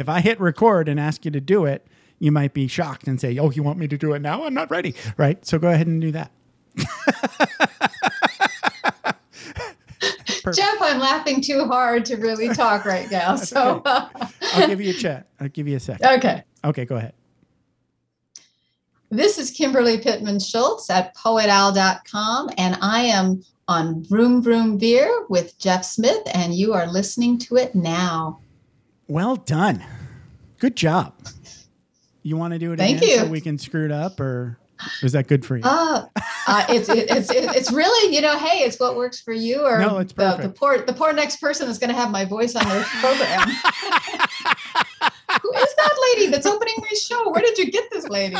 If I hit record and ask you to do it, you might be shocked and say, "Oh, you want me to do it now? I'm not ready." Right? So go ahead and do that. Jeff, I'm laughing too hard to really talk right now. so okay. I'll give you a chat. I'll give you a second. Okay. Okay, go ahead. This is Kimberly Pittman Schultz at poetowl.com, and I am on Vroom Vroom Veer with Jeff Smith, and you are listening to it now. Well done. Good job. You want to do it Thank again you. so we can screw it up, or is that good for you? Uh, uh, it's it's it's really you know hey it's what works for you or No, it's the, the poor the poor next person is going to have my voice on their program. Who is that lady that's opening my show? Where did you get this lady?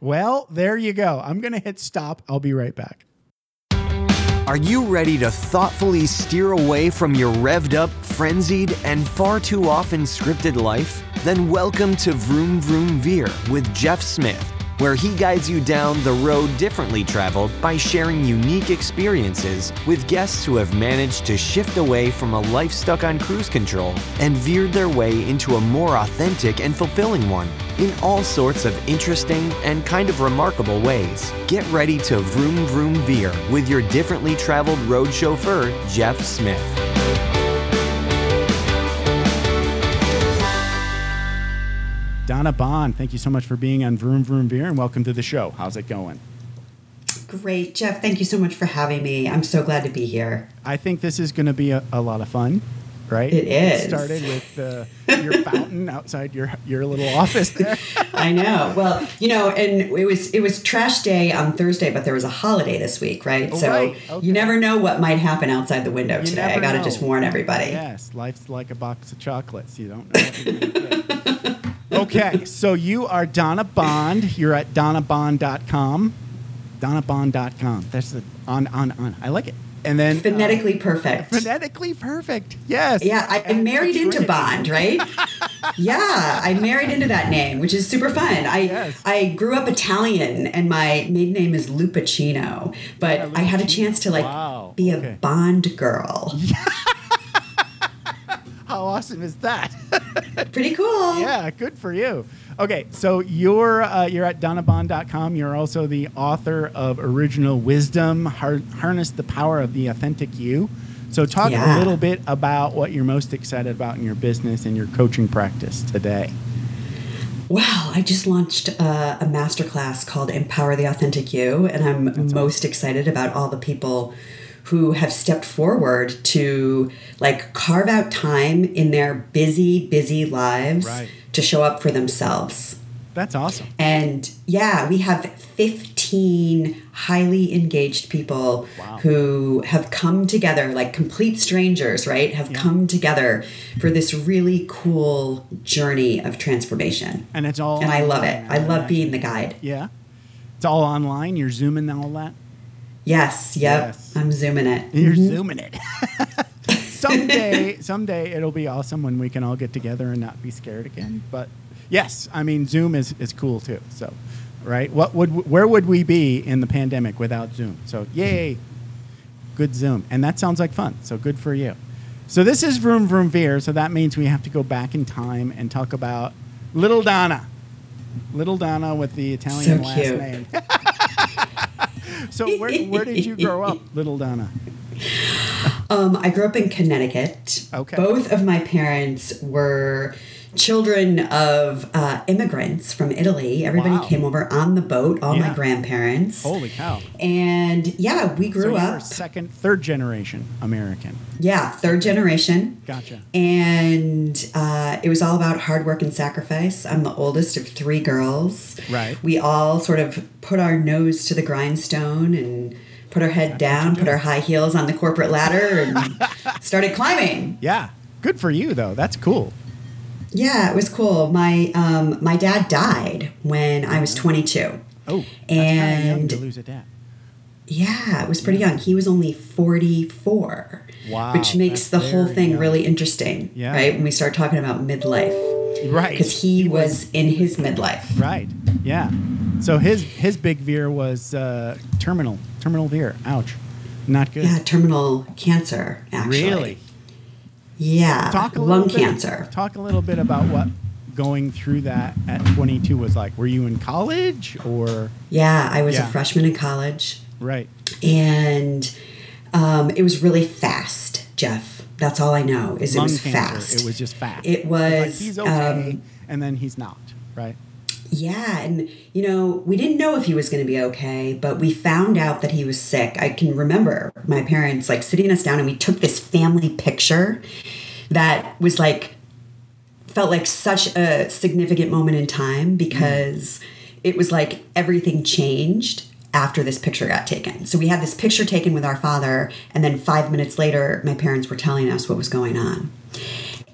well, there you go. I'm going to hit stop. I'll be right back. Are you ready to thoughtfully steer away from your revved up, frenzied, and far too often scripted life? Then welcome to Vroom Vroom Veer with Jeff Smith, where he guides you down the road differently traveled by sharing unique experiences with guests who have managed to shift away from a life stuck on cruise control and veered their way into a more authentic and fulfilling one in all sorts of interesting and kind of remarkable ways. Get ready to vroom vroom veer with your differently traveled road chauffeur, Jeff Smith. Donna Bond, thank you so much for being on Vroom Vroom Veer and welcome to the show. How's it going? Great, Jeff. Thank you so much for having me. I'm so glad to be here. I think this is going to be a, a lot of fun, right? It is. started with uh, your fountain outside your your little office there. I know. Well, you know, and it was it was trash day on Thursday, but there was a holiday this week, right? Oh, so right. Okay. you never know what might happen outside the window You today. I got to just warn everybody. Yes, life's like a box of chocolates. You don't know what you're going to. Okay, so you are Donna Bond. You're at donnabond.com. Donnabond.com. That's the on on on. I like it. And then uh, Phonetically perfect. phonetically perfect. Yes. Yeah, I, I married the into Bond, right? yeah, I married into that name, which is super fun. I Yes. I grew up Italian, and my maiden name is Lupacino, but Yeah, I had a chance to like Wow, be okay. a Bond girl. How awesome is that? Pretty cool. yeah, good for you. Okay, so you're uh, you're at donnabond.com. You're also the author of Original Wisdom, Har- Harness the Power of the Authentic You. So talk a little bit about what you're most excited about in your business and your coaching practice today. Wow, I just launched uh, a masterclass called Empower the Authentic You, and I'm most excited about all the people who have stepped forward to like carve out time in their busy, busy lives Right. To show up for themselves. That's awesome. And yeah, we have 15 highly engaged people Wow. who have come together, like complete strangers, right? Have come together for this really cool journey of transformation. And it's all And I love it. I love being the guide. Yeah. It's all online. You're zooming all that. Yes, yep. Yes. I'm zooming it. You're mm-hmm. zooming it. someday, someday it'll be awesome when we can all get together and not be scared again. But yes, I mean Zoom is, is cool too. So, right? What would where would we be in the pandemic without Zoom? So, yay, good Zoom, and that sounds like fun. So good for you. So this is Vroom Vroom Veer. So that means we have to go back in time and talk about Little Donna. Little Donna with the Italian So last cute. name. so where, where did you grow up, Little Donna? Um, I grew up in Connecticut. Okay. Both of my parents were children of uh, immigrants from Italy. Everybody Wow. came over on the boat, all Yeah. my grandparents. Holy cow! And yeah, we grew you're up. second, third generation American. Yeah, third generation. Gotcha. And uh, it was all about hard work and sacrifice. I'm the oldest of three girls. Right. We all sort of put our nose to the grindstone and put our head down, put our high heels on the corporate ladder, and started climbing. Yeah, good for you though. That's cool. Yeah, it was cool. My um, my dad died when I was 22. Oh, that's kinda young And- to lose a dad. Yeah, it was pretty young. He was only 44. Wow, Which makes the whole thing young. really interesting. Yeah. Right? When we start talking about midlife. Right. Because he was in his midlife. Right. Yeah. So his his big veer was uh, terminal terminal veer. Ouch. Not good. Yeah, terminal cancer, actually. Really. Yeah, Talk a lung little bit- cancer. Talk a little bit about what going through that at 22 was like. Were you in college or Yeah, I was Yeah. a freshman in college, right? and um, it was really fast, Jeff. That's all I know is it was cancer. fast. It was just fast. It like was, he's okay, um, and then he's not. Right. Yeah, and you know, we didn't know if he was going to be okay, but we found out that he was sick. I can remember my parents like sitting us down and we took this family picture that was like felt like such a significant moment in time because it was like everything changed after this picture got taken. So we had this picture taken with our father and then 5 minutes later my parents were telling us what was going on.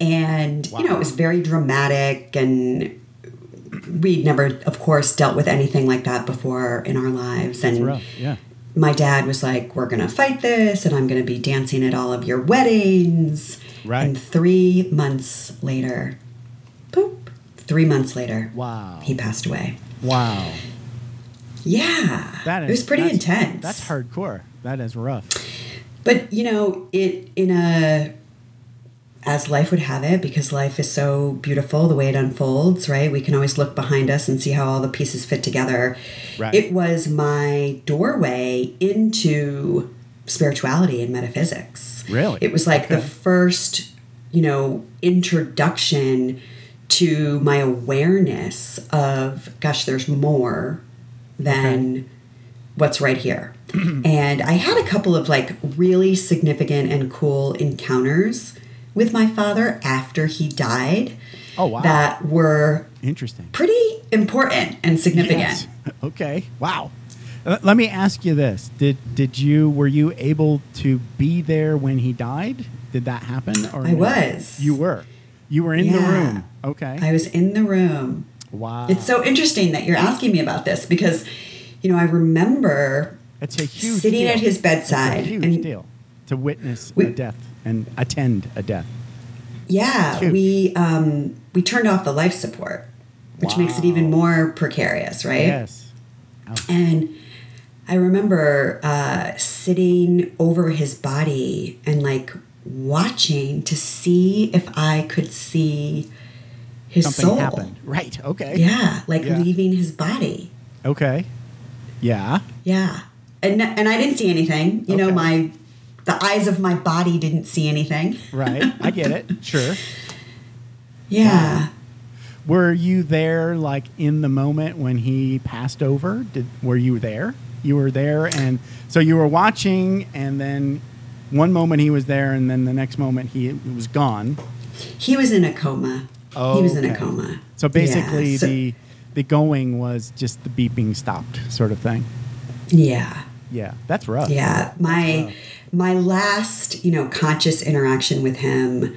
And you know, it was very dramatic and we'd never of course dealt with anything like that before in our lives and. Yeah. my dad was like we're gonna fight this and i'm gonna be dancing at all of your weddings Right. and three months later boop three months later Wow. he passed away Wow. Yeah That is it was pretty that's- intense That's hardcore. That is rough. But you know, it in a as life would have it, because life is so beautiful the way it unfolds, right? We can always look behind us and see how all the pieces fit together. Right. It was my doorway into spirituality and metaphysics. Really? It was like the first, you know, introduction to my awareness of, gosh, there's more than what's right here. and I had a couple of like really significant and cool encounters with my father after he died Oh wow. that were Interesting. pretty important and significant. Yes. Okay. Wow. Let me ask you this: Did did you were you able to be there when he died? Did that happen? Or I no? was. You were. You were in the room. Okay. I was in the room. Wow. It's so interesting that you're asking me about this because, you know, I remember It's a huge sitting deal. at his It's bedside a huge and- deal to witness We- a death and attend a death. Yeah, we um, we turned off the life support, which makes it even more precarious, right? Yes. And I remember uh, sitting over his body and like watching to see if I could see his Something soul. happened. Right. Okay. Yeah, like Yeah. leaving his body. Okay. Yeah. Yeah, and and I didn't see anything. You know, my the eyes of my body didn't see anything. Right. I get it. Sure. Yeah. Were you there like in the moment when he passed over? Did were you there? You were there and so you were watching and then one moment he was there and then the next moment he was gone. He was in a coma. He was in a coma. So basically Yeah, so- the the going was just the beeping stopped sort of thing. Yeah. Yeah. That's rough. Yeah, my rough. my last you know conscious interaction with him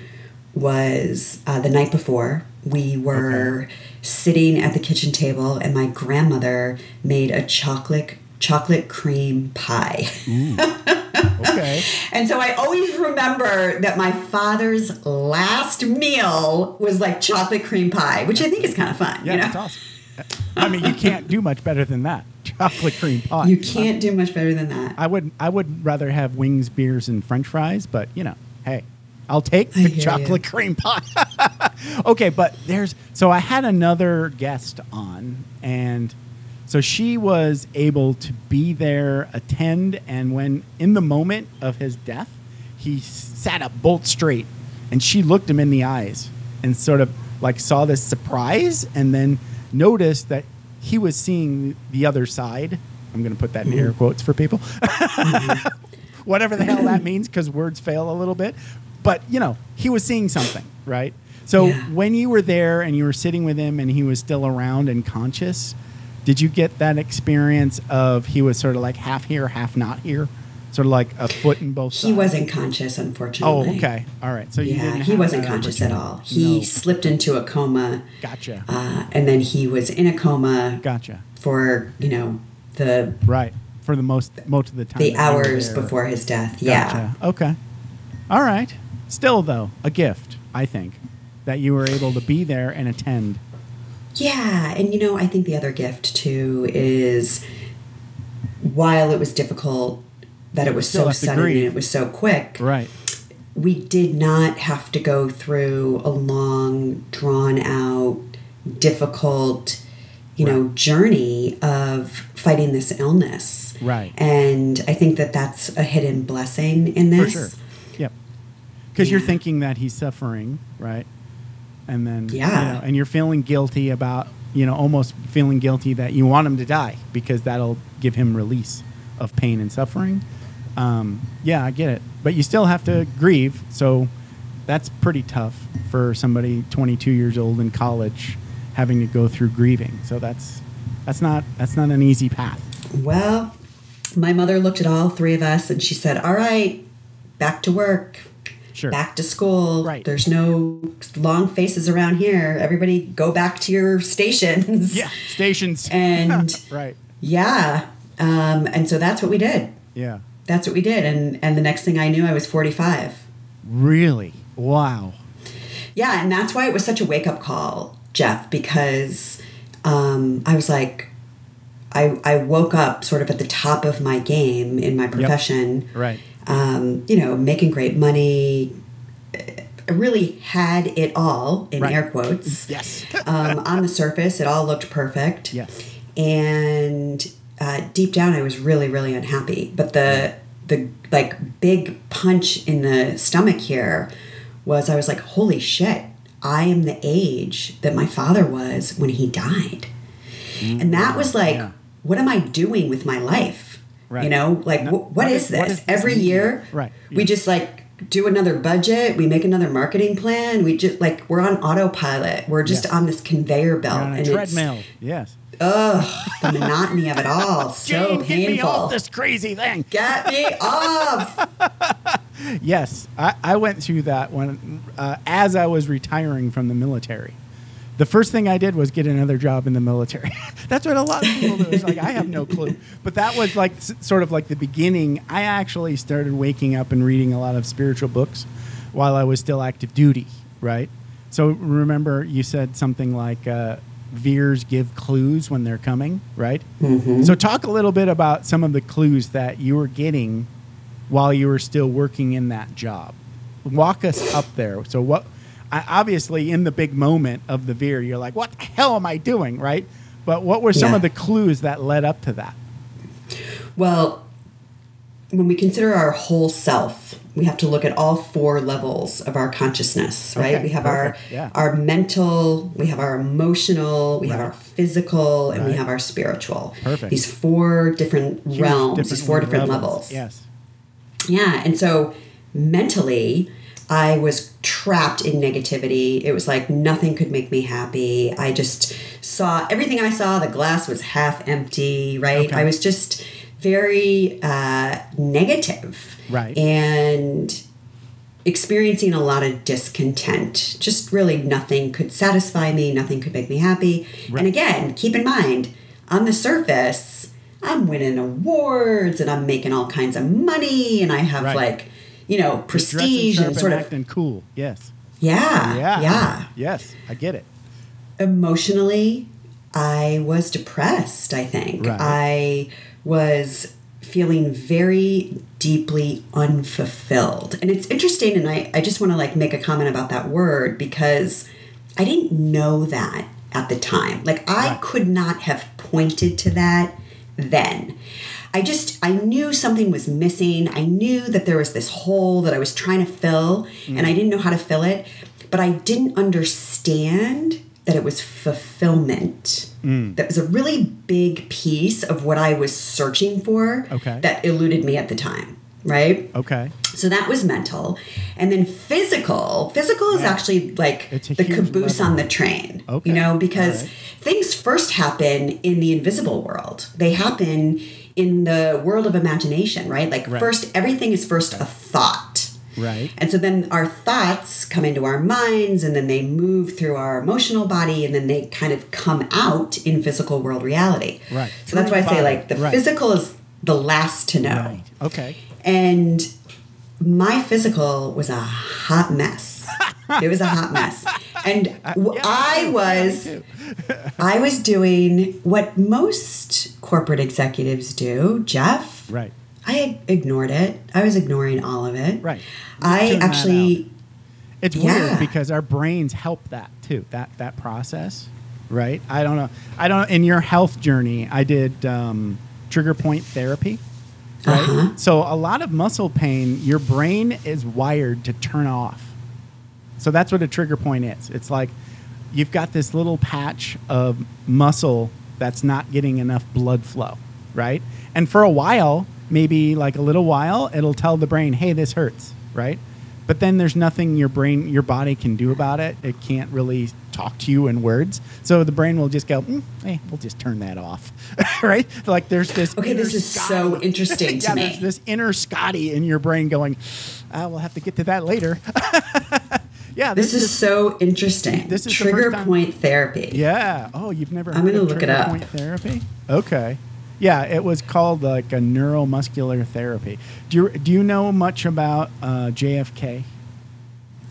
was uh, the night before. We were sitting at the kitchen table, and my grandmother made a chocolate chocolate cream pie. Okay. And so I always remember that my father's last meal was like chocolate cream pie, which I think is kind of fun. Yeah, you know? that's awesome. I mean, you can't do much better than that. Chocolate cream pie. You can't do much better than that. I would I would rather have wings, beers, and French fries, but you know, hey, I'll take the chocolate cream pie. okay, but there's so I had another guest on, and so she was able to be there, attend, and when in the moment of his death, he sat up bolt straight, and she looked him in the eyes and sort of like saw this surprise, and then noticed that he was seeing the other side. I'm going to put that in air mm-hmm. quotes for people. Mm-hmm. Whatever the hell that means, because words fail a little bit. But, you know, he was seeing something, right? So Yeah. when you were there and you were sitting with him and he was still around and conscious, did you get that experience of he was sort of like half here, half not here? Sort of like a foot in both He sides? wasn't conscious, unfortunately. Oh, okay. All right. So you Yeah, he wasn't conscious at all. He No. slipped into a coma, Gotcha. uh, and then he was in a coma Gotcha. for you know the Right. For the most most of the time. the that you were hours before his death. Yeah, Gotcha. Okay. All right. Still, though, a gift, I think, that you were able to be there and attend. Yeah, and you know I think the other gift too is while it was difficult that it was so sudden and it was so quick. Right. we did not have to go through a long, drawn out, difficult, you know, journey of fighting this illness. Right. And I think that that's a hidden blessing in this. For sure. Yep. Because you're thinking that he's suffering, right? And then, you Yeah. know, and you're feeling guilty about, you know, almost feeling guilty that you want him to die because that'll give him release of pain and suffering. Um, yeah, I get it. But you still have to grieve. So that's pretty tough for somebody 22 years old in college having to go through grieving. So that's that's not that's not an easy path. Well, my mother looked at all three of us and she said, All right, back to work. Sure. Back to school. Right. There's no long faces around here. Everybody go back to your stations. Yeah, stations. And right. yeah. Um, and so that's what we did. Yeah. That's what we did. And and the next thing I knew I was 45. Really? Wow. Yeah, and that's why it was such a wake up call, Jeff, because um, I was like, I, I woke up sort of at the top of my game in my profession. Right. Um, you know, making great money. I really had it all in Right. air quotes. Yes. um, on the surface, it all looked perfect. Yes. And uh, deep down, I was really, really unhappy. But the the like big punch in the stomach here was I was like, holy shit! I am the age that my father was when he died, and that was like, Yeah. what am I doing with my life? Right. You know, like No, wh- what is is- this? what does this Every mean? year, Right. We just like do another budget. We make another marketing plan. We just like we're on autopilot. We're just Yes. on this conveyor belt, You're on a and treadmill. Yes. ugh the monotony of it all. so Jane, get me off this crazy thing. Get me off. Yes, I, I went through that when uh, as I was retiring from the military. The first thing I did was get another job in the military. That's what a lot of people do. It's like I have no clue, but that was like s- sort of like the beginning. I actually started waking up and reading a lot of spiritual books while I was still active duty. Right. So remember, you said something like uh, veers give clues when they're coming. Right. So talk a little bit about some of the clues that you were getting while you were still working in that job. Walk us up there. So what? I, obviously, in the big moment of the veer, you're like, "What the hell am I doing?" Right? But what were some Yeah. of the clues that led up to that? Well, when we consider our whole self, we have to look at all four levels of our consciousness, right? Okay, we have perfect, our yeah. our mental, we have our emotional, we have our physical, and we have our spiritual. Perfect. These four different Huge realms, these four different levels. Yes. Yeah. And so mentally, I was trapped in negativity. It was like nothing could make me happy. I just saw everything I saw, the glass was half empty, right? Okay. I was just very uh, negative. Right. And experiencing a lot of discontent. Just really nothing could satisfy me, nothing could make me happy. Right. And again, keep in mind, on the surface, I'm winning awards and I'm making all kinds of money and I have Right. like, you know, prestige and sharp sort of acting cool. Yes. yeah, Yeah. yeah. Yes, I get it. Emotionally, I was depressed, I think. Right. I was feeling very deeply unfulfilled. And it's interesting and I, I just want to like make a comment about that word because I didn't know that at the time. Like I Right. could not have pointed to that then. I just I knew something was missing. I knew that there was this hole that I was trying to fill and I didn't know how to fill it, but I didn't understand that it was fulfillment. That was a really big piece of what I was searching for Okay. that eluded me at the time, right? Okay. So that was mental. And then physical. Physical is Yeah. actually like the caboose level. on the train. Okay. You know, because right. things first happen in the invisible world. They happen in the world of imagination, right? Like Right. first everything is first a thought. Right. And so then our thoughts come into our minds and then they move through our emotional body and then they kind of come out in physical world reality. Right. So that's why I say like the Right. physical is the last to know. Right. Okay. And my physical was a hot mess. It was a hot mess. And Yeah, I was. I was doing what most corporate executives do, Jeff. Right. I ignored it. I was ignoring all of it. Right. I actually, It's Yeah. weird because our brains help that too. That that process, right? I don't know. I don't. In your health journey, I did um, trigger point therapy. Right. Uh-huh. So a lot of muscle pain, your brain is wired to turn off. So that's what a trigger point is. It's like you've got this little patch of muscle that's not getting enough blood flow, right? And for a while, maybe like a little while, it'll tell the brain, "Hey, this hurts," right? But then there's nothing your brain, your body can do about it. It can't really talk to you in words. So the brain will just go, mm, "Hey, we'll just turn that off," right? Like there's this. Okay, this is so Scotty- interesting to yeah, me. There's this inner Scotty in your brain going, uh, "We'll have to get to that later." yeah, this is so interesting. this is trigger first time- point therapy. Yeah. Oh, you've never I'm heard gonna of look it trigger up. point therapy? Okay. Yeah, it was called like a neuromuscular therapy. Do you do you know much about uh, JFK?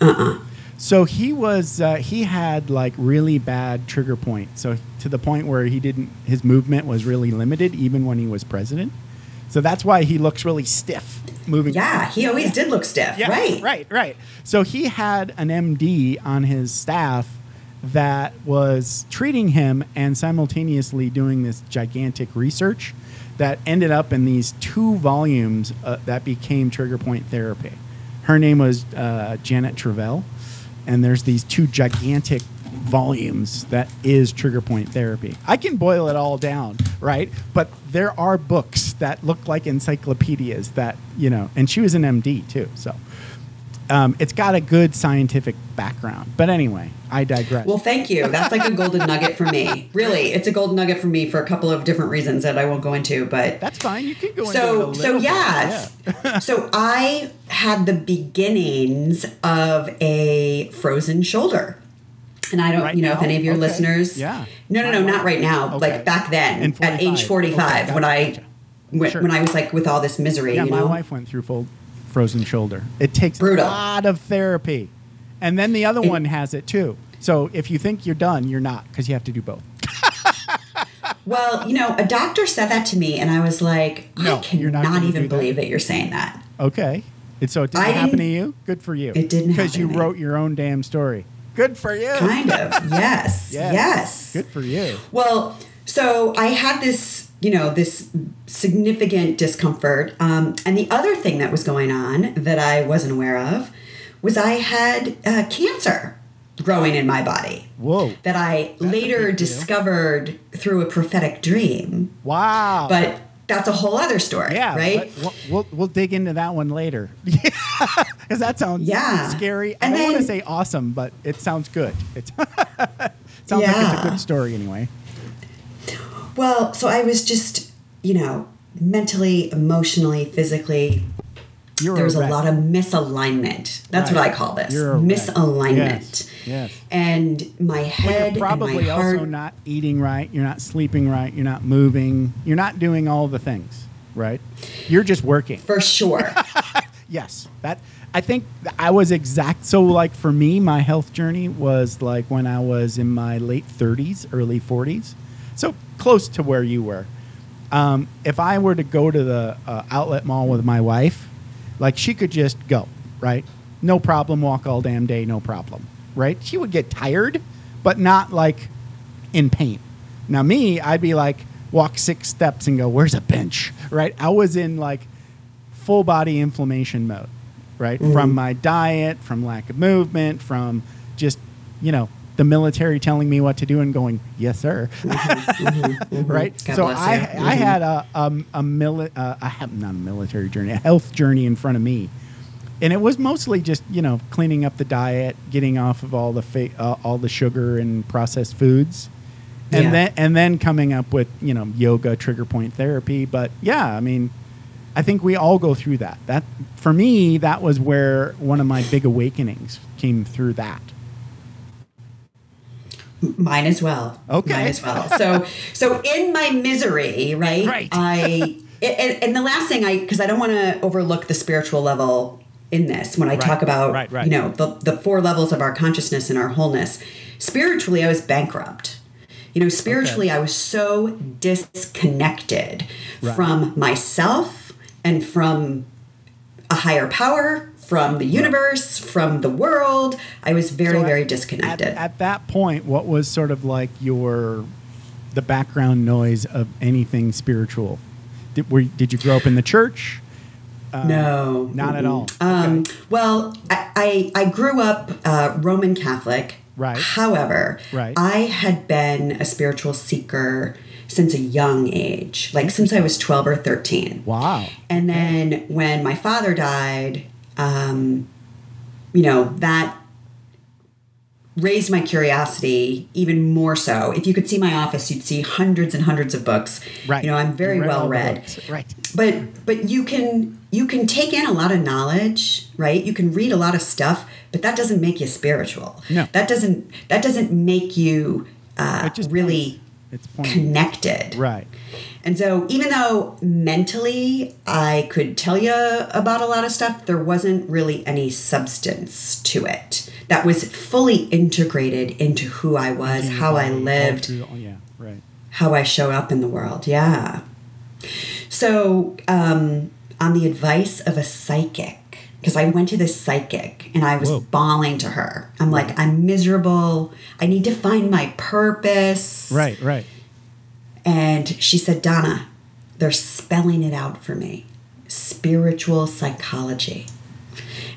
Uh-uh. So he was uh, he had like really bad trigger point. So to the point where he didn't his movement was really limited even when he was president. So that's why he looks really stiff moving. Yeah, he always did look stiff. Yeah, right. right, right. So he had an MD on his staff that was treating him and simultaneously doing this gigantic research that ended up in these two volumes uh, that became trigger point therapy. Her name was uh, Janet Travell, and there's these two gigantic volumes that is trigger point therapy. I can boil it all down, right? But there are books that look like encyclopedias that, you know, and she was an MD too, so um, it's got a good scientific background. But anyway, I digress. Well, thank you. That's like a golden nugget for me. Really, it's a golden nugget for me for a couple of different reasons that I won't go into. But That's fine. You can go into so little so bit. yes. so I had the beginnings of a frozen shoulder. And I don't, Right you know, if any of your Okay. listeners, Yeah. no, no, no, not right now. Okay. Like back then, at age 45. Okay, when I, gotcha. when, Sure. when I was like with all this misery, Yeah, you my know, wife went through full frozen shoulder. It takes Brutal. a lot of therapy. And then the other It- one has it too. So if you think you're done, you're not because you have to do both. Well, you know, a doctor said that to me, and I was like, No, I cannot even that. believe that you're saying that. Okay. And so it didn't I happen to didn't- you? Good for you. It didn't Because you to wrote your own damn story. Good for you. Kind of, yes, Yes. yes. Good for you. Well, so I had this, you know, this significant discomfort. Um, and the other thing that was going on that I wasn't aware of was I had uh, cancer growing in my body Whoa. that I a later discovered through a prophetic dream. Wow. But that's a whole other story, Yeah, right? We'll, we'll, we'll dig into that one later. Because that sounds Yeah. scary. And I don't want to say awesome, but it sounds good. It sounds like it's a good story anyway. Well, so I was just, you know, mentally, emotionally, physically, You're there was a lot of misalignment. That's Right. what I call this a misalignment. Yes, yes. And my Well, head you're probably and my heart. also not eating right. You're not sleeping right. You're not moving. You're not doing all the things, right? You're just working. for sure. Yes, that I think I was exact. So, like for me, my health journey was like when I was in my late 30s, early 40s, so close to where you were. Um, if I were to go to the uh, outlet mall with my wife, like she could just go, right? No problem, walk all damn day, no problem, right? She would get tired, but not like in pain. Now, me, I'd be like, walk six steps and go, where's a bench, right? I was in like full body inflammation mode, right? From mm. my diet, from lack of movement, from just, you know, the military telling me what to do and going, yes, sir. Mm-hmm. Mm-hmm. Mm-hmm. right? God so I. I had a, a, a, mili- uh, a, not a military journey, a health journey in front of me. And it was mostly just, you know, cleaning up the diet, getting off of all the fa- uh, all the sugar and processed foods. And Yeah. then and then coming up with, you know, yoga, trigger point therapy, but yeah, I mean, I think we all go through that. That for me, that was where one of my big awakenings came through that. Mine as well. Okay. Mine as well. So, so in my misery, right? Right. I and, and the last thing I because I don't want to overlook the spiritual level in this when I Right, talk about right, right. you know the the four levels of our consciousness and our wholeness. Spiritually, I was bankrupt. You know, spiritually, I was so disconnected from myself and from a higher power, from the universe, from the world. I was very, So at- very disconnected. at that point, what was sort of like your the background noise of anything spiritual? Did, were, did you grow up in the church? no, Not at all. Um, Okay. Well, I, I, I grew up uh, Roman Catholic. Right. However, Right. I had been a spiritual seeker since a young age, like since I was 12 or 13. Wow. And then when my father died, um, you know, that raised my curiosity even more so. If you could see my office, you'd see hundreds and hundreds of books. Right. You know, I'm very well read books. Right. but but you can you can take in a lot of knowledge right you can read a lot of stuff but that doesn't make you spiritual No. that doesn't that doesn't make you uh, really It's connected Right. and so even though mentally i could tell you about a lot of stuff there wasn't really any substance to it that was fully integrated into who i was how i lived through- yeah. Right. how I show up in the world. Yeah. So, um, on the advice of a psychic, because I went to this psychic and I was Whoa. bawling to her. I'm like, I'm miserable. I need to find my purpose. Right. Right. And she said, Donna, they're spelling it out for me spiritual psychology.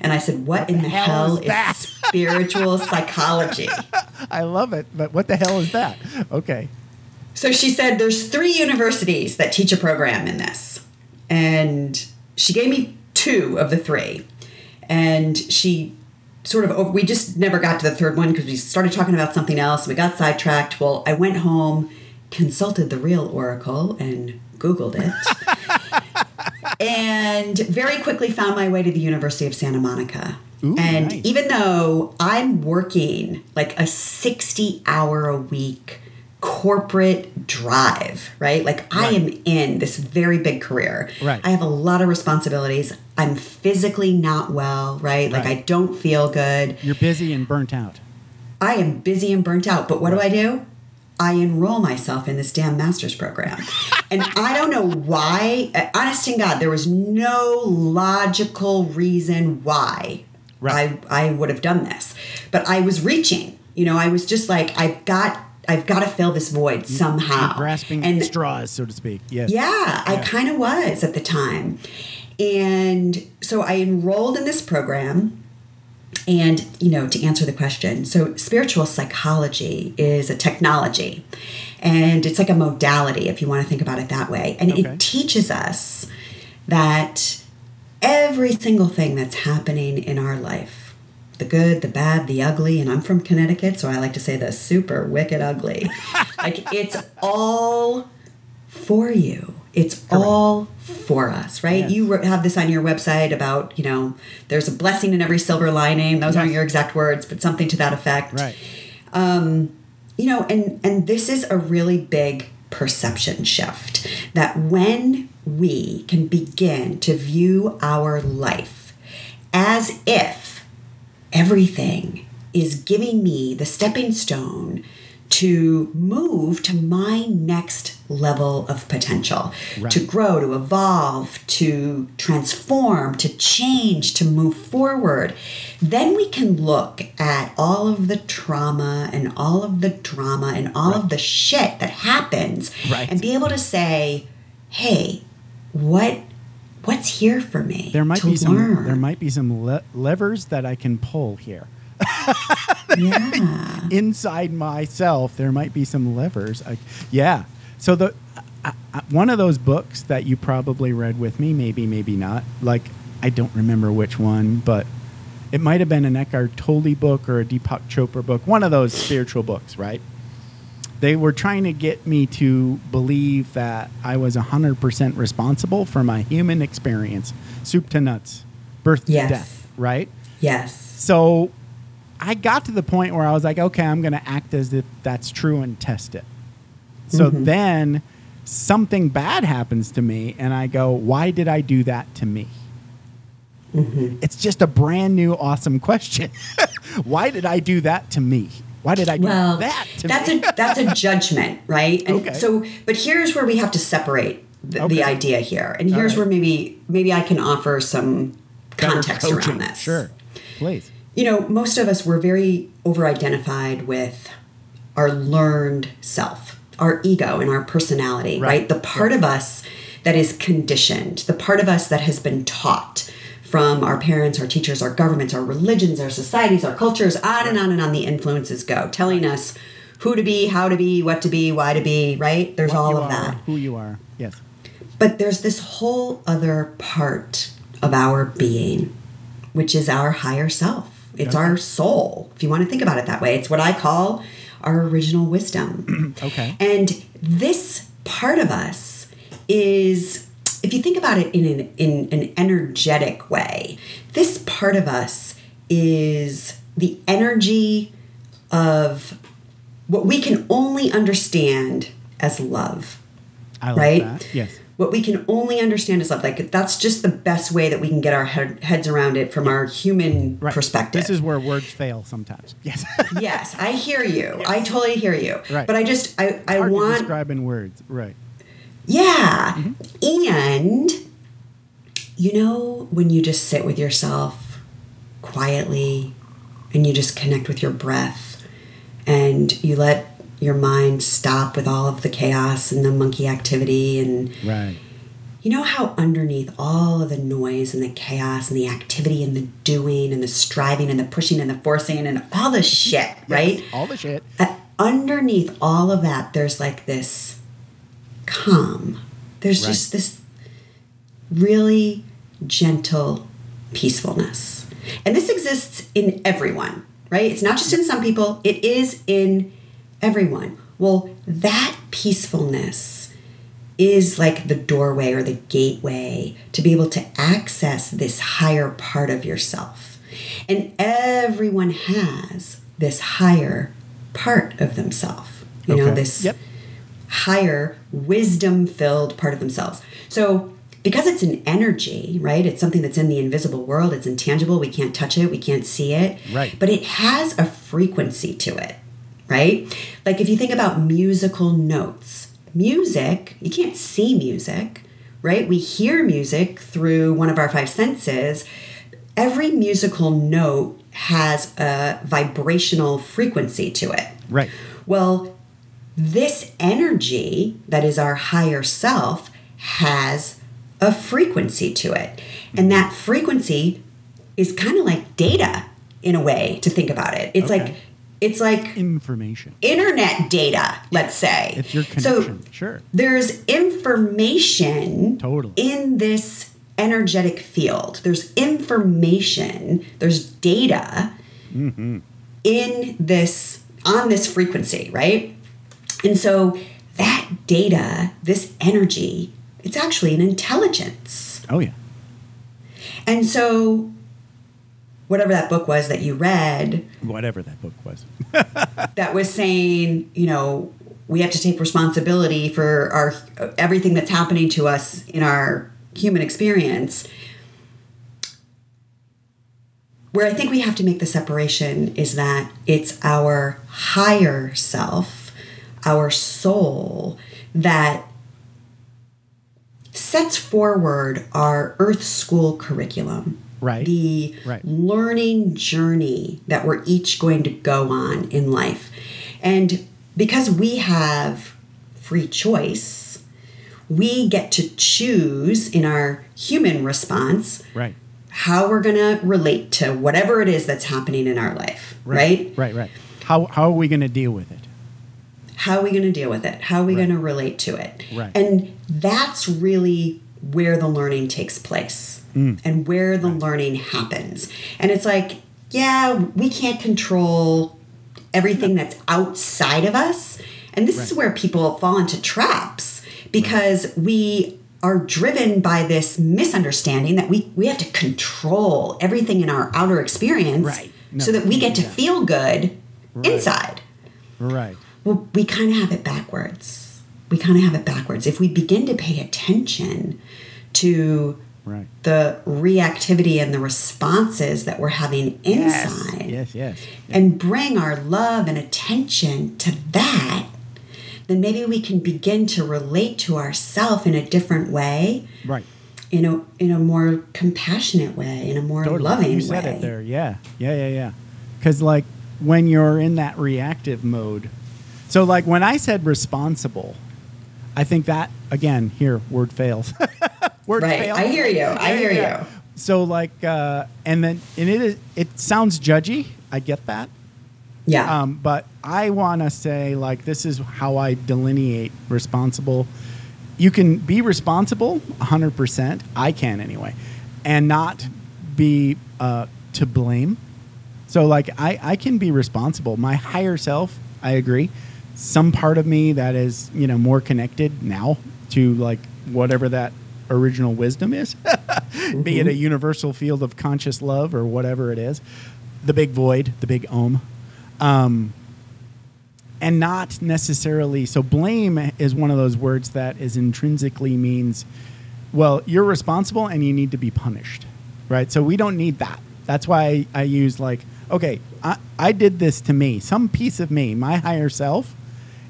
And I said, What, in the hell hell, is is, that?" spiritual psychology? I love it, but what the hell is that? Okay. So she said there's three universities that teach a program in this. And she gave me two of the three. And she sort of we just never got to the third one because we started talking about something else. We got sidetracked. Well, I went home, consulted the real oracle and Googled it. and very quickly found my way to the University of Santa Monica. Ooh, and nice. even though I'm working like a 60 hour a week corporate drive, right? Like I am in this very big career. Right. I have a lot of responsibilities. I'm physically not well, right? Like Right. I don't feel good. You're busy and burnt out. I am busy and burnt out, but what do I do? I enroll myself in this damn master's program. and I don't know why, uh, honest to God, there was no logical reason why Right. I, I would have done this. But I was reaching, you know, I was just like, I've got, I've got to fill this void somehow. You're grasping and straws, so to speak. Yes. yeah, I kind of was at the time. And so I enrolled in this program. And, you know, to answer the question, so spiritual psychology is a technology and it's like a modality if you want to think about it that way. And Okay. it teaches us that every single thing that's happening in our life the good, the bad, the ugly, and I'm from Connecticut, so I like to say the super wicked ugly. like it's all for you. It's all for us, right? Yes. You have this on your website about, you know, there's a blessing in every silver lining. Those aren't your exact words, but something to that effect. Right. Um, you know, and and this is a really big perception shift that when we can begin to view our life as if everything is giving me the stepping stone to move to my next level of potential, Right. to grow, to evolve, to transform, to change, to move forward, then we can look at all of the trauma and all of the drama and all of the shit that happens Right. and be able to say, hey, what what's here for me There might to be some. learn? There might be some le- levers that I can pull here. yeah. inside myself there might be some levers I, yeah so the I, I, one of those books that you probably read with me maybe maybe not like i don't remember which one but it might have been an eckhart tolle book or a deepak chopra book one of those spiritual books right they were trying to get me to believe that i was 100% responsible for my human experience soup to nuts birth to death right Yes. so I got to the point where I was like, okay, I'm going to act as if that's true and test it. So Mm-hmm. then something bad happens to me, and I go, why did I do that to me? Mm-hmm. It's just a brand new, awesome question. why did I do that to me? Why did I do Well, that that's me? a that's a judgment, right? And Okay. So, but here's where we have to separate the, Okay. the idea here. And here's right. where maybe maybe I can offer some Better context coaching. around this. Sure. Please. You know, most of us we're very over identified with our learned self, our ego and our personality, right? Right. The part of us that is conditioned, the part of us that has been taught from our parents, our teachers, our governments, our religions, our societies, our cultures, on and on and on the influences go, telling us who to be, how to be, what to be, why to be, right? There's What all of are, that. Who you are. Yes. But there's this whole other part of our being, which is our higher self. It's our soul, if you want to think about it that way. It's what I call our original wisdom. Okay. And this part of us is, if you think about it in an, in an energetic way, this part of us is the energy of what we can only understand as love I like right? that. Yes. What we can only understand is love. Like that's just the best way that we can get our head, heads around it from our human Right. perspective. This is where words fail sometimes. Yes. yes, I hear you. I totally hear you. Right. But I just I I Hard to want describe in words. Right. Yeah. Mm-hmm. And you know when you just sit with yourself quietly and you just connect with your breath and you let your mind stop with all of the chaos and the monkey activity and Right. You know how underneath all of the noise and the chaos and the activity and the doing and the striving and the pushing and the forcing and all the shit, right? Yes, all the shit. Uh, underneath all of that, there's like this calm. There's Right. just this really gentle peacefulness. And this exists in everyone, right? It's not just in some people, it is in everyone. Well, that peacefulness is like the doorway or the gateway to be able to access this higher part of yourself. And everyone has this higher part of themselves. You know, this Yep. Higher wisdom filled part of themselves. So, because it's an energy, right? It's something that's in the invisible world, it's intangible, we can't touch it, we can't see it. Right. But it has a frequency to it, right? Like if you think about musical notes, music, you can't see music, right? We hear music through one of our five senses. Every musical note has a vibrational frequency to it. Right. Well, this energy that is our higher self has a frequency to it. And that frequency is kind of like data in a way to think about it. It's Okay. like it's like Information. internet data, let's say. It's your So sure. there's information Totally. in this energetic field. There's information, there's data Mm-hmm. in this on this frequency, right? And so that data, this energy, it's actually an intelligence. Oh yeah. And so whatever that book was that you read, Whatever that book was. that was saying, you know, we have to take responsibility for our everything that's happening to us in our human experience. Where I think we have to make the separation is that it's our higher self, our soul, that sets forward our Earth School curriculum. Right. The Right. learning journey that we're each going to go on in life. And because we have free choice, we get to choose in our human response Right. how we're going to relate to whatever it is that's happening in our life, right? Right. Right. How how are we going to deal with it? How are we going to deal with it? How are we going to relate to it? Right. And that's really where the learning takes place Mm. and where the learning happens. And it's like, yeah, we can't control everything that's outside of us. And this is where people fall into traps because we are driven by this misunderstanding that we, we have to control everything in our outer experience Right. No, so that we get to yeah. feel good Right. inside. Right. Well, we kind of have it backwards. We kind of have it backwards. If we begin to pay attention to Right. the reactivity and the responses that we're having inside Yes. Yes. Yes. and bring our love and attention to that, then maybe we can begin to relate to ourself in a different way, Right. in a in a more compassionate way, in a more Totally. loving You said way. it there. Yeah. Yeah, yeah, yeah. Because, like, when you're in that reactive mode, so, like, when I said responsible, I think that, again, here, word fails. word Right. fail. I hear you. I hear you. So, like, uh, and then, and it is, it sounds judgy. I get that. Yeah. Um, but I want to say, like, this is how I delineate responsible. You can be responsible 100%. I can anyway. And not be uh, to blame. So, like, I, I can be responsible. My higher self, I agree. Some part of me that is, you know, more connected now to, like, whatever that original wisdom is, be it a universal field of conscious love or whatever it is, the big void, the big om um, and not necessarily so blame is one of those words that is intrinsically means well you're responsible and you need to be punished right? So we don't need that. That's why i, I use like okay I, I did this to me. Some piece of me my higher self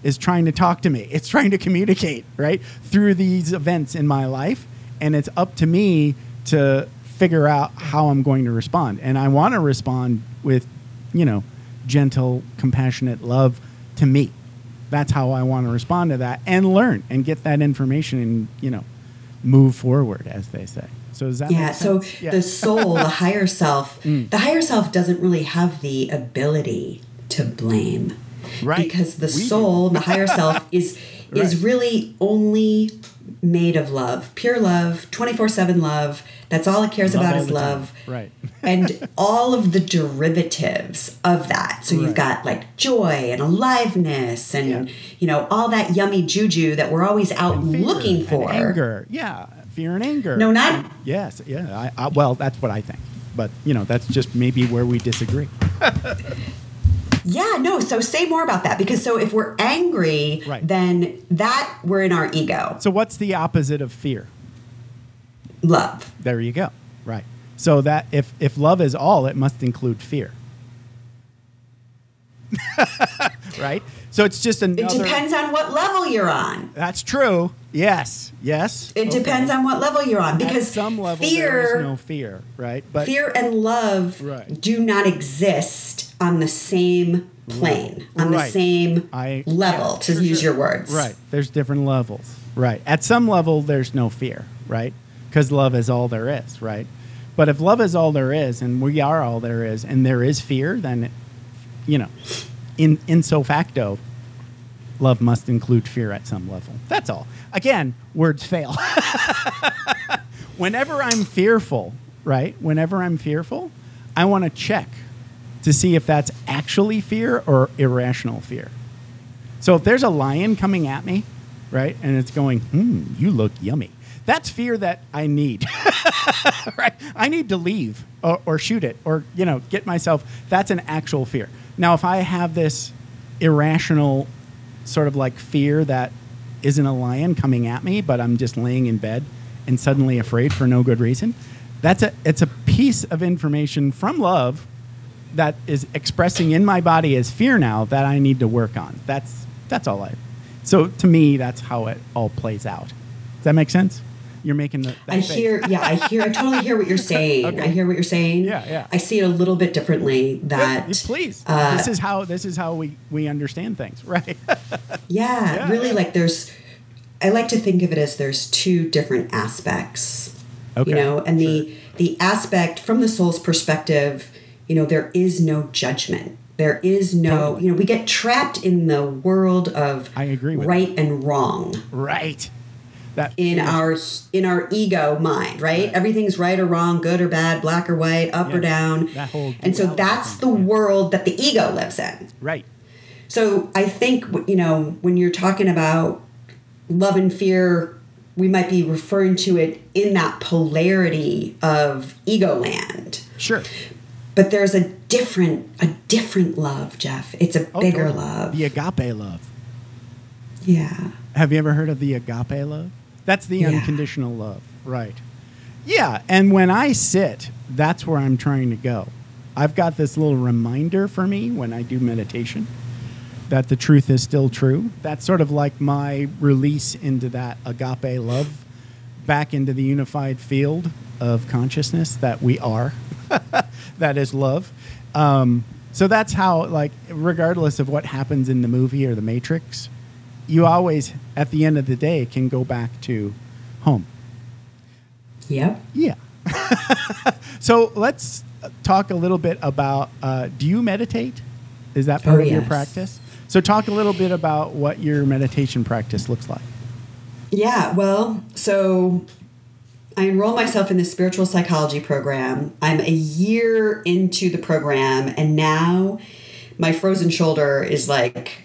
is trying to talk to me it's trying to communicate right through these events in my life and it's up to me to figure out how i'm going to respond and i want to respond with you know gentle compassionate love to me that's how i want to respond to that and learn and get that information and you know move forward as they say so is that yeah so? Yeah. Mm. the soul the higher self the higher self doesn't really have the ability to blame Right. because the We do. soul the higher self is is really only made of love pure love 24-7 love that's all it cares Love about is the time. love right and all of the derivatives of that. So you've got like joy and aliveness and Yeah. you know all that yummy juju that we're always out And fear looking and for. anger yeah fear and anger No, not- yes yeah I, I, well that's what i think but you know that's just maybe where we disagree Yeah, no. So say more about that because so if we're angry, Right. then that we're in our ego. so what's the opposite of fear Love. There you go. Right. So that if if love is all, it must include fear. right? So it's just It depends on what level you're on. That's true. Yes. Yes. It depends on what level you're on because At some level fear there is no fear, right? But fear and love Right. do not exist on the same plane, on the same I- level, to for use sure. your words. Right. There's different levels. Right. At some level, there's no fear, right? Because love is all there is, right? But if love is all there is, and we are all there is, and there is fear, then, you know, in ipso facto, love must include fear at some level. That's all. Again, words fail. Whenever I'm fearful, right? Whenever I'm fearful, I want to check to see if that's actually fear or irrational fear. So if there's a lion coming at me, right, and it's going, hmm, you look yummy. That's fear that I need, right? I need to leave or, or shoot it or, you know, get myself. That's an actual fear. Now, if I have this irrational sort of like fear that isn't a lion coming at me, but I'm just laying in bed and suddenly afraid for no good reason, that's a, it's a piece of information from love that is expressing in my body as fear now that I need to work on. That's that's all I. So to me, that's how it all plays out. Does that make sense? You're making the. I face. hear, yeah, I hear, I totally hear what you're saying. Okay. I hear what you're saying. Yeah, yeah. I see it a little bit differently. That Yeah, please. uh, this is how this is how we we understand things, right? Yeah, Yeah, really like there's I like to think of it as there's two different aspects. Okay, You know, and the the aspect from the soul's perspective, you know, there is no judgment. There is no, you know, we get trapped in the world of I agree with right and wrong right. That in yes. our in our ego mind, right? Everything's right or wrong, good or bad, black or white, up or down. that whole and so that's the yeah. world that the ego lives in. right. So I think you know when you're talking about love and fear, we might be referring to it in that polarity of ego land. Sure. But there's a different a different love, Jeff. It's a Oh, bigger love. The agape love. Yeah. Have you ever heard of the agape love? That's the Yeah. unconditional love, right? Yeah, and when I sit, that's where I'm trying to go. I've got this little reminder for me when I do meditation that the truth is still true. That's sort of like my release into that agape love, back into the unified field of consciousness that we are. that is love. Um, so that's how, like, regardless of what happens in the movie or the Matrix, you always, at the end of the day, can go back to home. Yep. Yeah. so let's talk a little bit about uh, do you meditate? Is that part Oh, of your practice? So talk a little bit about what your meditation practice looks like. Yeah, well, so I enrolled myself in the spiritual psychology program. I'm a year into the program, and now my frozen shoulder is like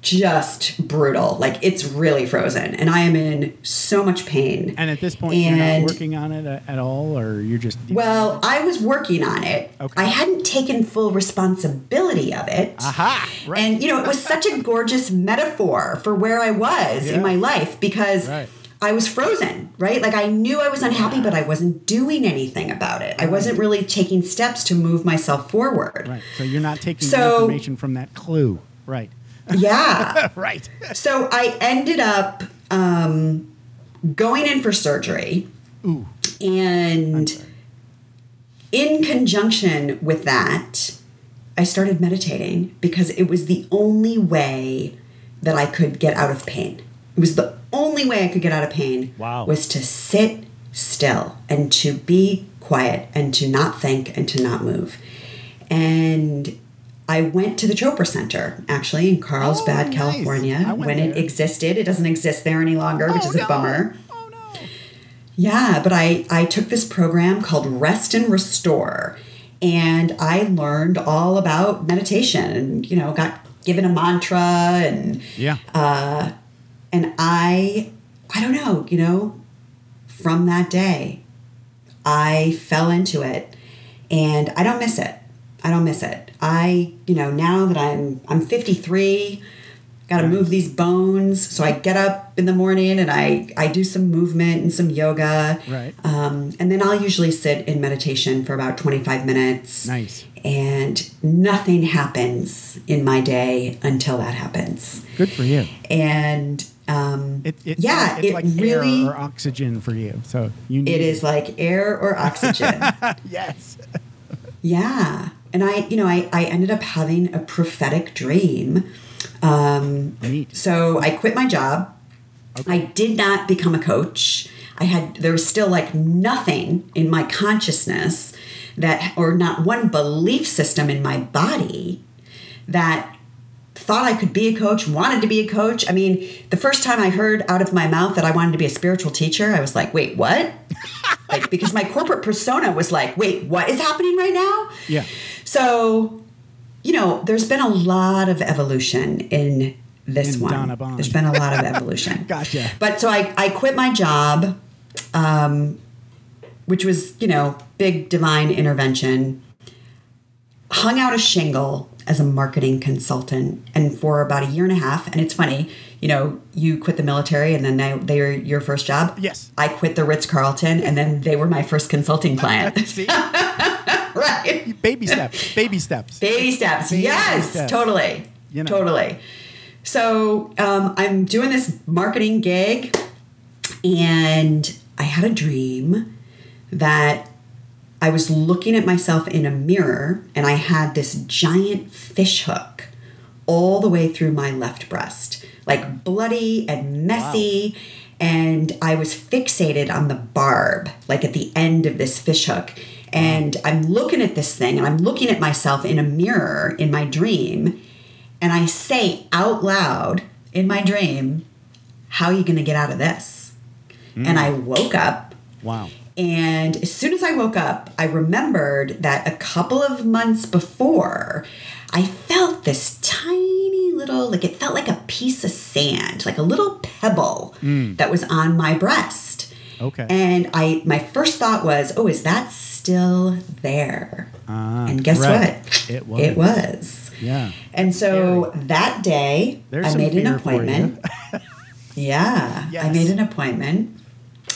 just brutal. Like it's really frozen, and I am in so much pain. And at this point, you're not And- working on it at all, or you're just Well, I was working on it. Okay. I hadn't taken full responsibility of it. aha, right? And you know, it was such a gorgeous metaphor for where I was Yeah. in my life because Right. I was frozen, right? Like I knew I was unhappy, but I wasn't doing anything about it. I wasn't really taking steps to move myself forward. right. So you're not taking the So- information from that clue, right? Yeah. right. so I ended up um, going in for surgery. Ooh. And in conjunction with that, I started meditating because it was the only way that I could get out of pain. It was the only way I could get out of pain Wow. was to sit still and to be quiet and to not think and to not move. And I went to the Chopra Center actually in Carlsbad, Oh. California when it existed. It doesn't exist there any longer, which Oh, is a bummer. Oh no. Yeah, but I, I took this program called Rest and Restore, and I learned all about meditation and, you know, got given a mantra and Yeah. Uh, and I I don't know, you know, from that day I fell into it and I don't miss it. I don't miss it. I, you know, now that I'm I'm 53, got to move these bones, so I get up in the morning and I I do some movement and some yoga. Right. Um, and then I'll usually sit in meditation for about 25 minutes. Nice. And nothing happens in my day until that happens Good for you. and um, It, it's yeah, it's it like really air or oxygen for you. So you need it is like air or oxygen. yes. yeah, and I, you know, I I ended up having a prophetic dream. Um, Neat. so I quit my job. I did not become a coach. I had there was still like nothing in my consciousness that or not one belief system in my body that thought I could be a coach, wanted to be a coach. I mean, the first time I heard out of my mouth that I wanted to be a spiritual teacher, I was like, "Wait, what?" like because my corporate persona was like, "Wait, what is happening right now?" Yeah. So, you know, there's been a lot of evolution in this In one. There's been a lot of evolution. Gotcha. But so I, I quit my job, um, which was, you know, big divine intervention, hung out a shingle as a marketing consultant and for about a year and a half. And it's funny, you know, you quit the military and then they, they were your first job. Yes. I quit the Ritz Carlton and then they were my first consulting client. Right. baby steps. Baby steps. Baby steps. Baby yes, steps. totally. You know. Totally. So um, I'm doing this marketing gig, and I had a dream that I was looking at myself in a mirror, and I had this giant fish hook all the way through my left breast, like bloody and messy. And I was fixated on the barb, like at the end of this fish hook. And I'm looking at this thing, and I'm looking at myself in a mirror in my dream. And I say out loud in my dream, How are you going to get out of this? And mm. I woke up Wow. And as soon as I woke up, I remembered that a couple of months before, I felt this tiny little, like it felt like a piece of sand, like a little pebble that was on my breast. Okay. And I, my first thought was, oh, is that still there? Ah, and guess right. what? It was. It was. Yeah. And so that day, There's I made an fear for you. appointment. yeah, I made an appointment,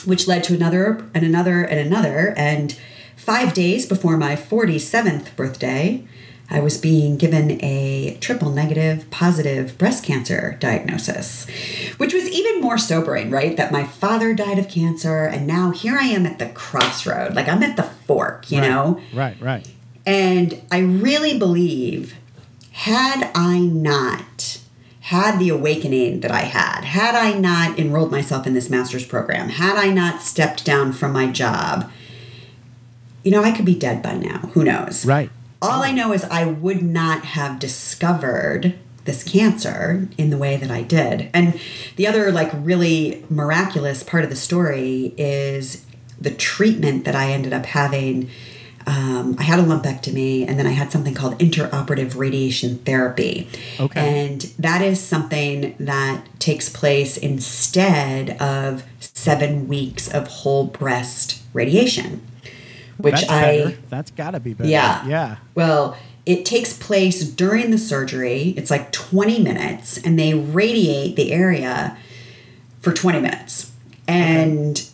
which led to another and another and another. And five days before my 47th birthday, I was being given a triple negative positive breast cancer diagnosis, which was even more sobering, right? That my father died of cancer, and now here I am at the crossroad. Like I'm at the fork, you right. know? Right, right. And I really believe, had I not had the awakening that I had, had I not enrolled myself in this master's program, had I not stepped down from my job, you know, I could be dead by now. Who knows? Right. All I know is I would not have discovered this cancer in the way that I did. And the other, like, really miraculous part of the story is the treatment that I ended up having. Um, I had a lumpectomy and then I had something called intraoperative radiation therapy. Okay. And that is something that takes place instead of seven weeks of whole breast radiation, which That's I. better. That's got to be better. Yeah. Yeah. Well, it takes place during the surgery. It's like 20 minutes, and they radiate the area for 20 minutes. And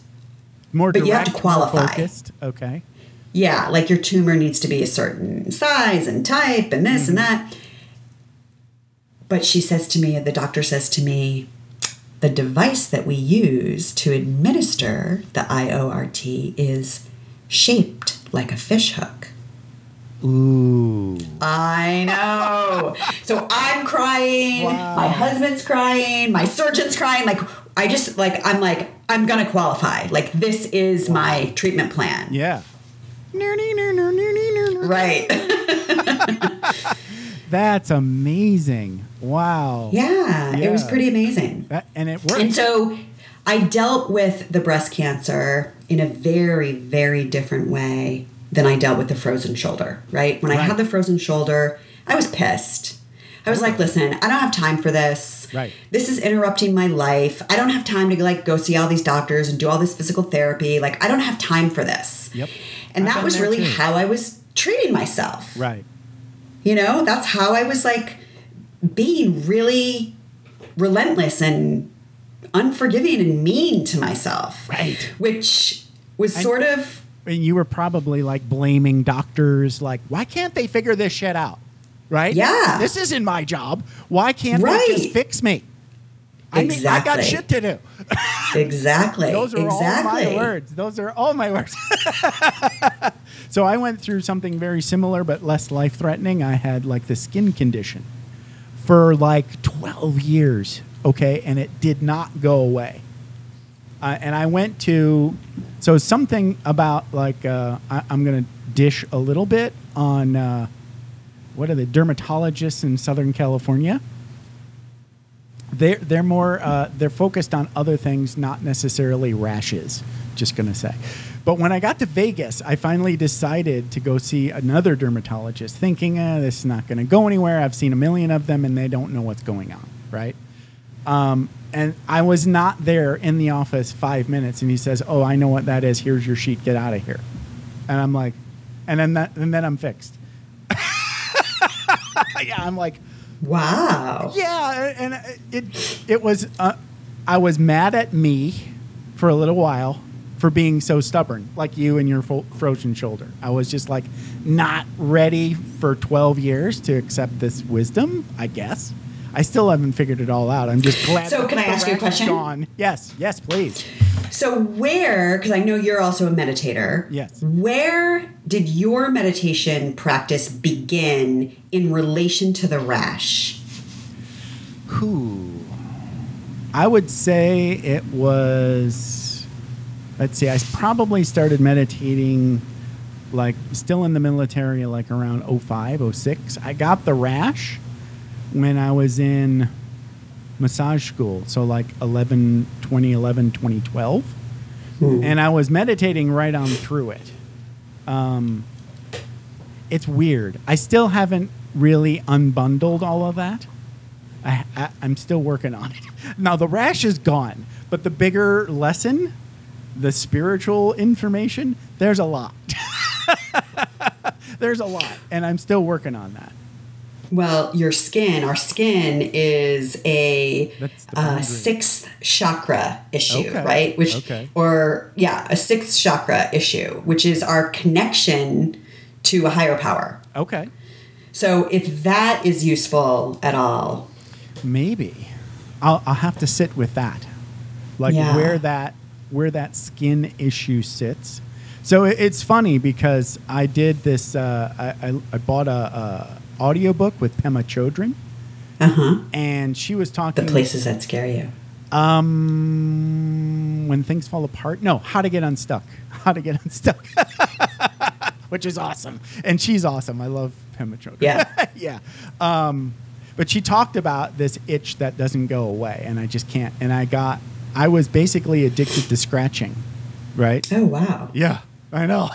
More But direct, you have to qualify. Okay. Yeah, like your tumor needs to be a certain size and type and this and mm-hmm. that. But she says to me, the doctor says to me, the device that we use to administer the IORT is shaped like a fish hook. Ooh. I know. so I'm crying. Wow. My husband's crying. My surgeon's crying. Like I just like I'm like I'm gonna qualify. Like this is my treatment plan. Yeah. Right. That's amazing. Wow. yeah, It was pretty amazing. That, and it worked. And so I dealt with the breast cancer in a very, very different way than I dealt with the frozen shoulder, right? When I had the frozen shoulder, I was pissed. I was like, listen, I don't have time for this. Right. This is interrupting my life. I don't have time to like go see all these doctors and do all this physical therapy. Like I don't have time for this. Yep. And I've that was really too. how I was treating myself. right. You know, that's how I was like being really relentless and unforgiving and mean to myself. Right. Which was sort of And you were probably like blaming doctors, like, why can't they figure this shit out? Right? Yeah. This isn't my job. Why can't they just fix me? I mean, I got shit to do. exactly. Those are exactly. all my words. Those are all my words. so I went through something very similar but less life threatening. I had like the skin condition for like 12 years, okay, and it did not go away. Uh, and I went to, so something about like, uh, I, I'm going to dish a little bit on uh, what are the dermatologists in Southern California? they're they're more uh, they're focused on other things, not necessarily rashes. Just gonna say. But when I got to Vegas, I finally decided to go see another dermatologist, thinking, eh, this is not going to go anywhere. I've seen a million of them, and they don't know what's going on, right? Um, and I was not there in the office five minutes, and he says, "Oh, I know what that is. Here's your sheet. Get out of here." And I'm like, and then that, and then I'm fixed. Yeah, I'm like, Wow. yeah, and it it was uh, I was mad at me for a little while for being so stubborn, like you and your fo- frozen shoulder. I was just like not ready for 12 years to accept this wisdom, I guess. I still haven't figured it all out. I'm just glad. So that can I ask you a question? Gone. Yes, yes, please. So where, because I know you're also a meditator. Yes. Where did your meditation practice begin in relation to the rash? Who? I would say it was. Let's see. I probably started meditating, like still in the military, like around 05, 06. I got the rash when I was in massage school, so like 11, 2011, 2012, and I was meditating right on through it. Um, it's weird. I still haven't really unbundled all of that. I, I, I'm still working on it. Now the rash is gone, but the bigger lesson, the spiritual information, there's a lot. there's a lot, and I'm still working on that. Well, your skin, our skin is a uh, sixth chakra issue, Okay. right? Which, Okay. or yeah, a sixth chakra issue, which is our connection to a higher power. Okay. So if that is useful at all, Maybe. I'll, I'll have to sit with that. Like Yeah. where that where that skin issue sits. So it, it's funny because I did this. Uh, I, I, I bought a, a audiobook with Pema Chodron, uh huh. and she was talking. The places that scare you. Um, when things fall apart. No, how to get unstuck. How to get unstuck. Which is awesome, and she's awesome. I love Pema Chodron. Yeah. yeah. Um, but she talked about this itch that doesn't go away, and I just can't. And I got, I was basically addicted to scratching, right? Oh wow. Yeah, I know.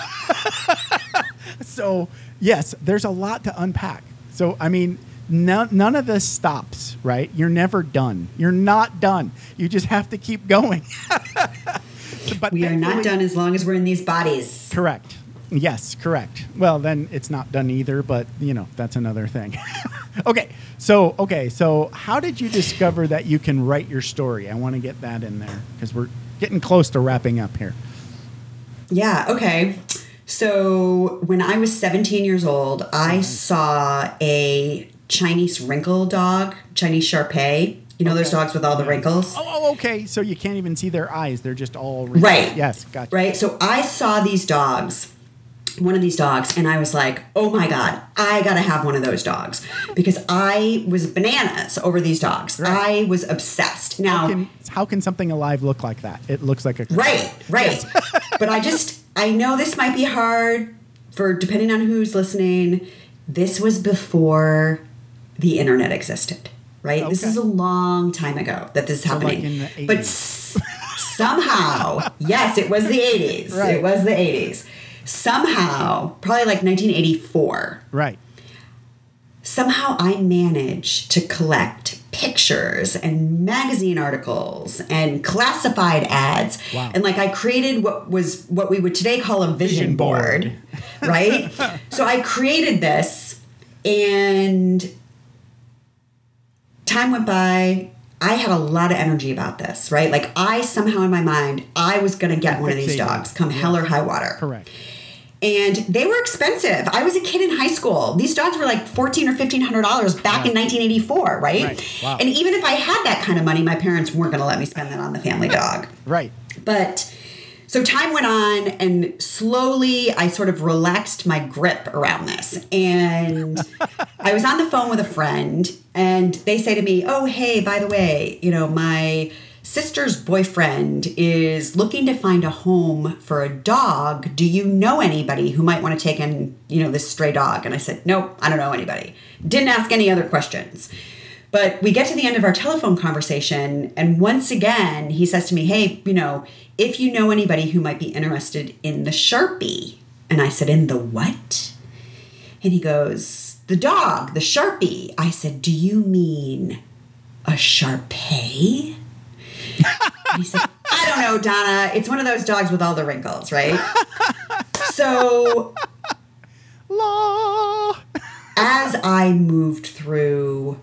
so yes, there's a lot to unpack. So I mean, none, none of this stops, right? You're never done. You're not done. You just have to keep going. but We are not done as long as we're in these bodies. Correct. Yes, correct. Well, then it's not done either, but you know, that's another thing. okay. So, okay, so how did you discover that you can write your story? I want to get that in there because we're getting close to wrapping up here. Yeah, okay. So when I was 17 years old, I mm-hmm. saw a Chinese wrinkle dog, Chinese Shar Pei. You know those Okay. dogs with all the wrinkles? Oh, oh, okay. So you can't even see their eyes; they're just all wrinkled. Right. Yes, gotcha. Right? So I saw these dogs, one of these dogs, and I was like, oh my God, I gotta have one of those dogs. Because I was bananas over these dogs. Right. I was obsessed. How Now, can, how can something alive look like that? It looks like a Right, right. but I just, I know this might be hard for depending on who's listening. This was before the internet existed, right? This is a long time ago that this is So, like, happening. in the but 80s. s- somehow, yes, it was the 80s. Right. It was the 80s. Somehow, probably like 1984, Right. somehow I managed to collect pictures and magazine articles and classified ads. Wow. And like I created what was what we would today call a vision, Vision board. board, right? so I created this and time went by. I had a lot of energy about this, right? Like I somehow in my mind, I was going to get one of these dogs come hell or high water Correct. And they were expensive. I was a kid in high school. These dogs were like fourteen or fifteen hundred dollars back in nineteen eighty four, right? Right. Wow. And even if I had that kind of money, my parents weren't going to let me spend that on the family dog. Right. But so time went on, and slowly I sort of relaxed my grip around this. And I was on the phone with a friend, and they say to me, Oh, hey, by the way, you know, my sister's boyfriend is looking to find a home for a dog. Do you know anybody who might want to take in, you know, this stray dog? And I said, Nope, I don't know anybody. Didn't ask any other questions. But we get to the end of our telephone conversation, and once again, he says to me, Hey, you know, if you know anybody who might be interested in the Sharpie. And I said, In the what? And he goes, The dog, the Sharpie. I said, Do you mean a Shar Pei? He said, I don't know, Donna. It's one of those dogs with all the wrinkles, right? so La. as I moved through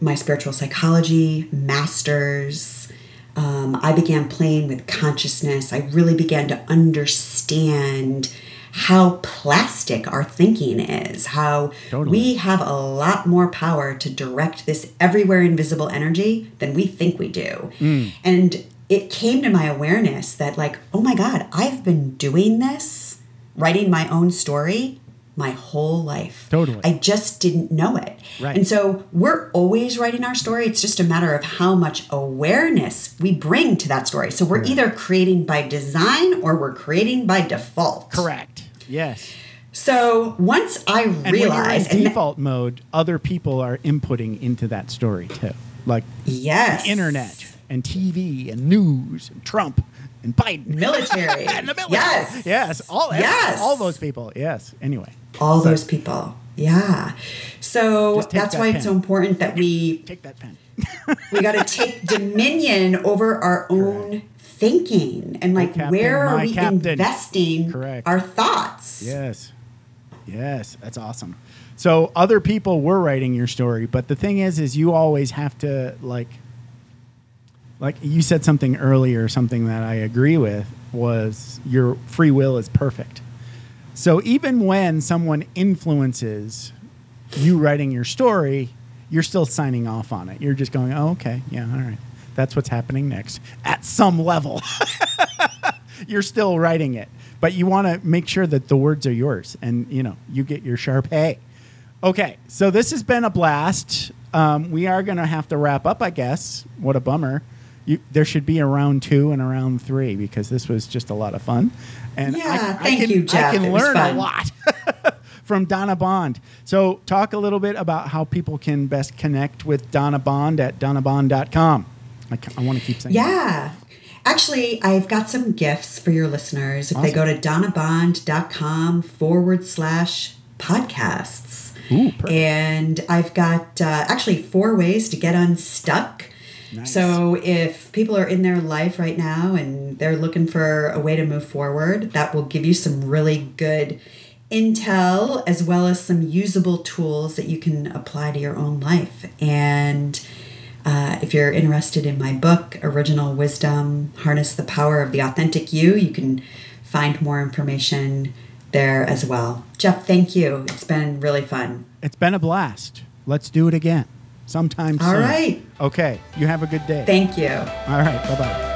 my spiritual psychology masters, um, I began playing with consciousness. I really began to understand how plastic our thinking is, how Totally. we have a lot more power to direct this everywhere invisible energy than we think we do. Mm. And it came to my awareness that, like, oh my God, I've been doing this, writing my own story my whole life. Totally. I just didn't know it. Right. And so we're always writing our story. It's just a matter of how much awareness we bring to that story. So we're either creating by design or we're creating by default. Correct. Yes. So once I And realized, in default mode, other people are inputting into that story too, like yes, internet and TV and news and Trump and Biden military, and the military. yes, yes, all Yes. all those people. Yes. Anyway, all So- those people. Yeah. So that's that why pen. it's so important that we take that pen. we got to take dominion over our own thinking and like captain, where are we captain. investing Correct. our thoughts Yes. Yes, that's awesome. So other people were writing your story, but the thing is is you always have to like like you said something earlier something that I agree with was your free will is perfect. So even when someone influences you writing your story, you're still signing off on it. You're just going, oh, okay, yeah, all right. That's what's happening next at some level. you're still writing it, but you want to make sure that the words are yours and you know you get your Shar Pei. Okay, so this has been a blast. Um, we are going to have to wrap up, I guess. What a bummer. You, there should be a round two and a round three because this was just a lot of fun. And Yeah, I, thank I can, you, Jeff. I can learn a lot from Donna Bond. So, talk a little bit about how people can best connect with Donna Bond at donnabond.com. I, I want to keep saying that. Yeah. Actually, I've got some gifts for your listeners. If they go to donnabond.com forward slash podcasts. Ooh, perfect. And I've got uh, actually four ways to get unstuck. Nice. So if people are in their life right now and they're looking for a way to move forward, that will give you some really good intel as well as some usable tools that you can apply to your own life. And uh, if you're interested in my book, Original Wisdom Harness the Power of the Authentic You, you can find more information there as well. Jeff, thank you. It's been really fun. It's been a blast. Let's do it again sometime All soon. right. Okay. You have a good day. Thank you. All right. Bye bye.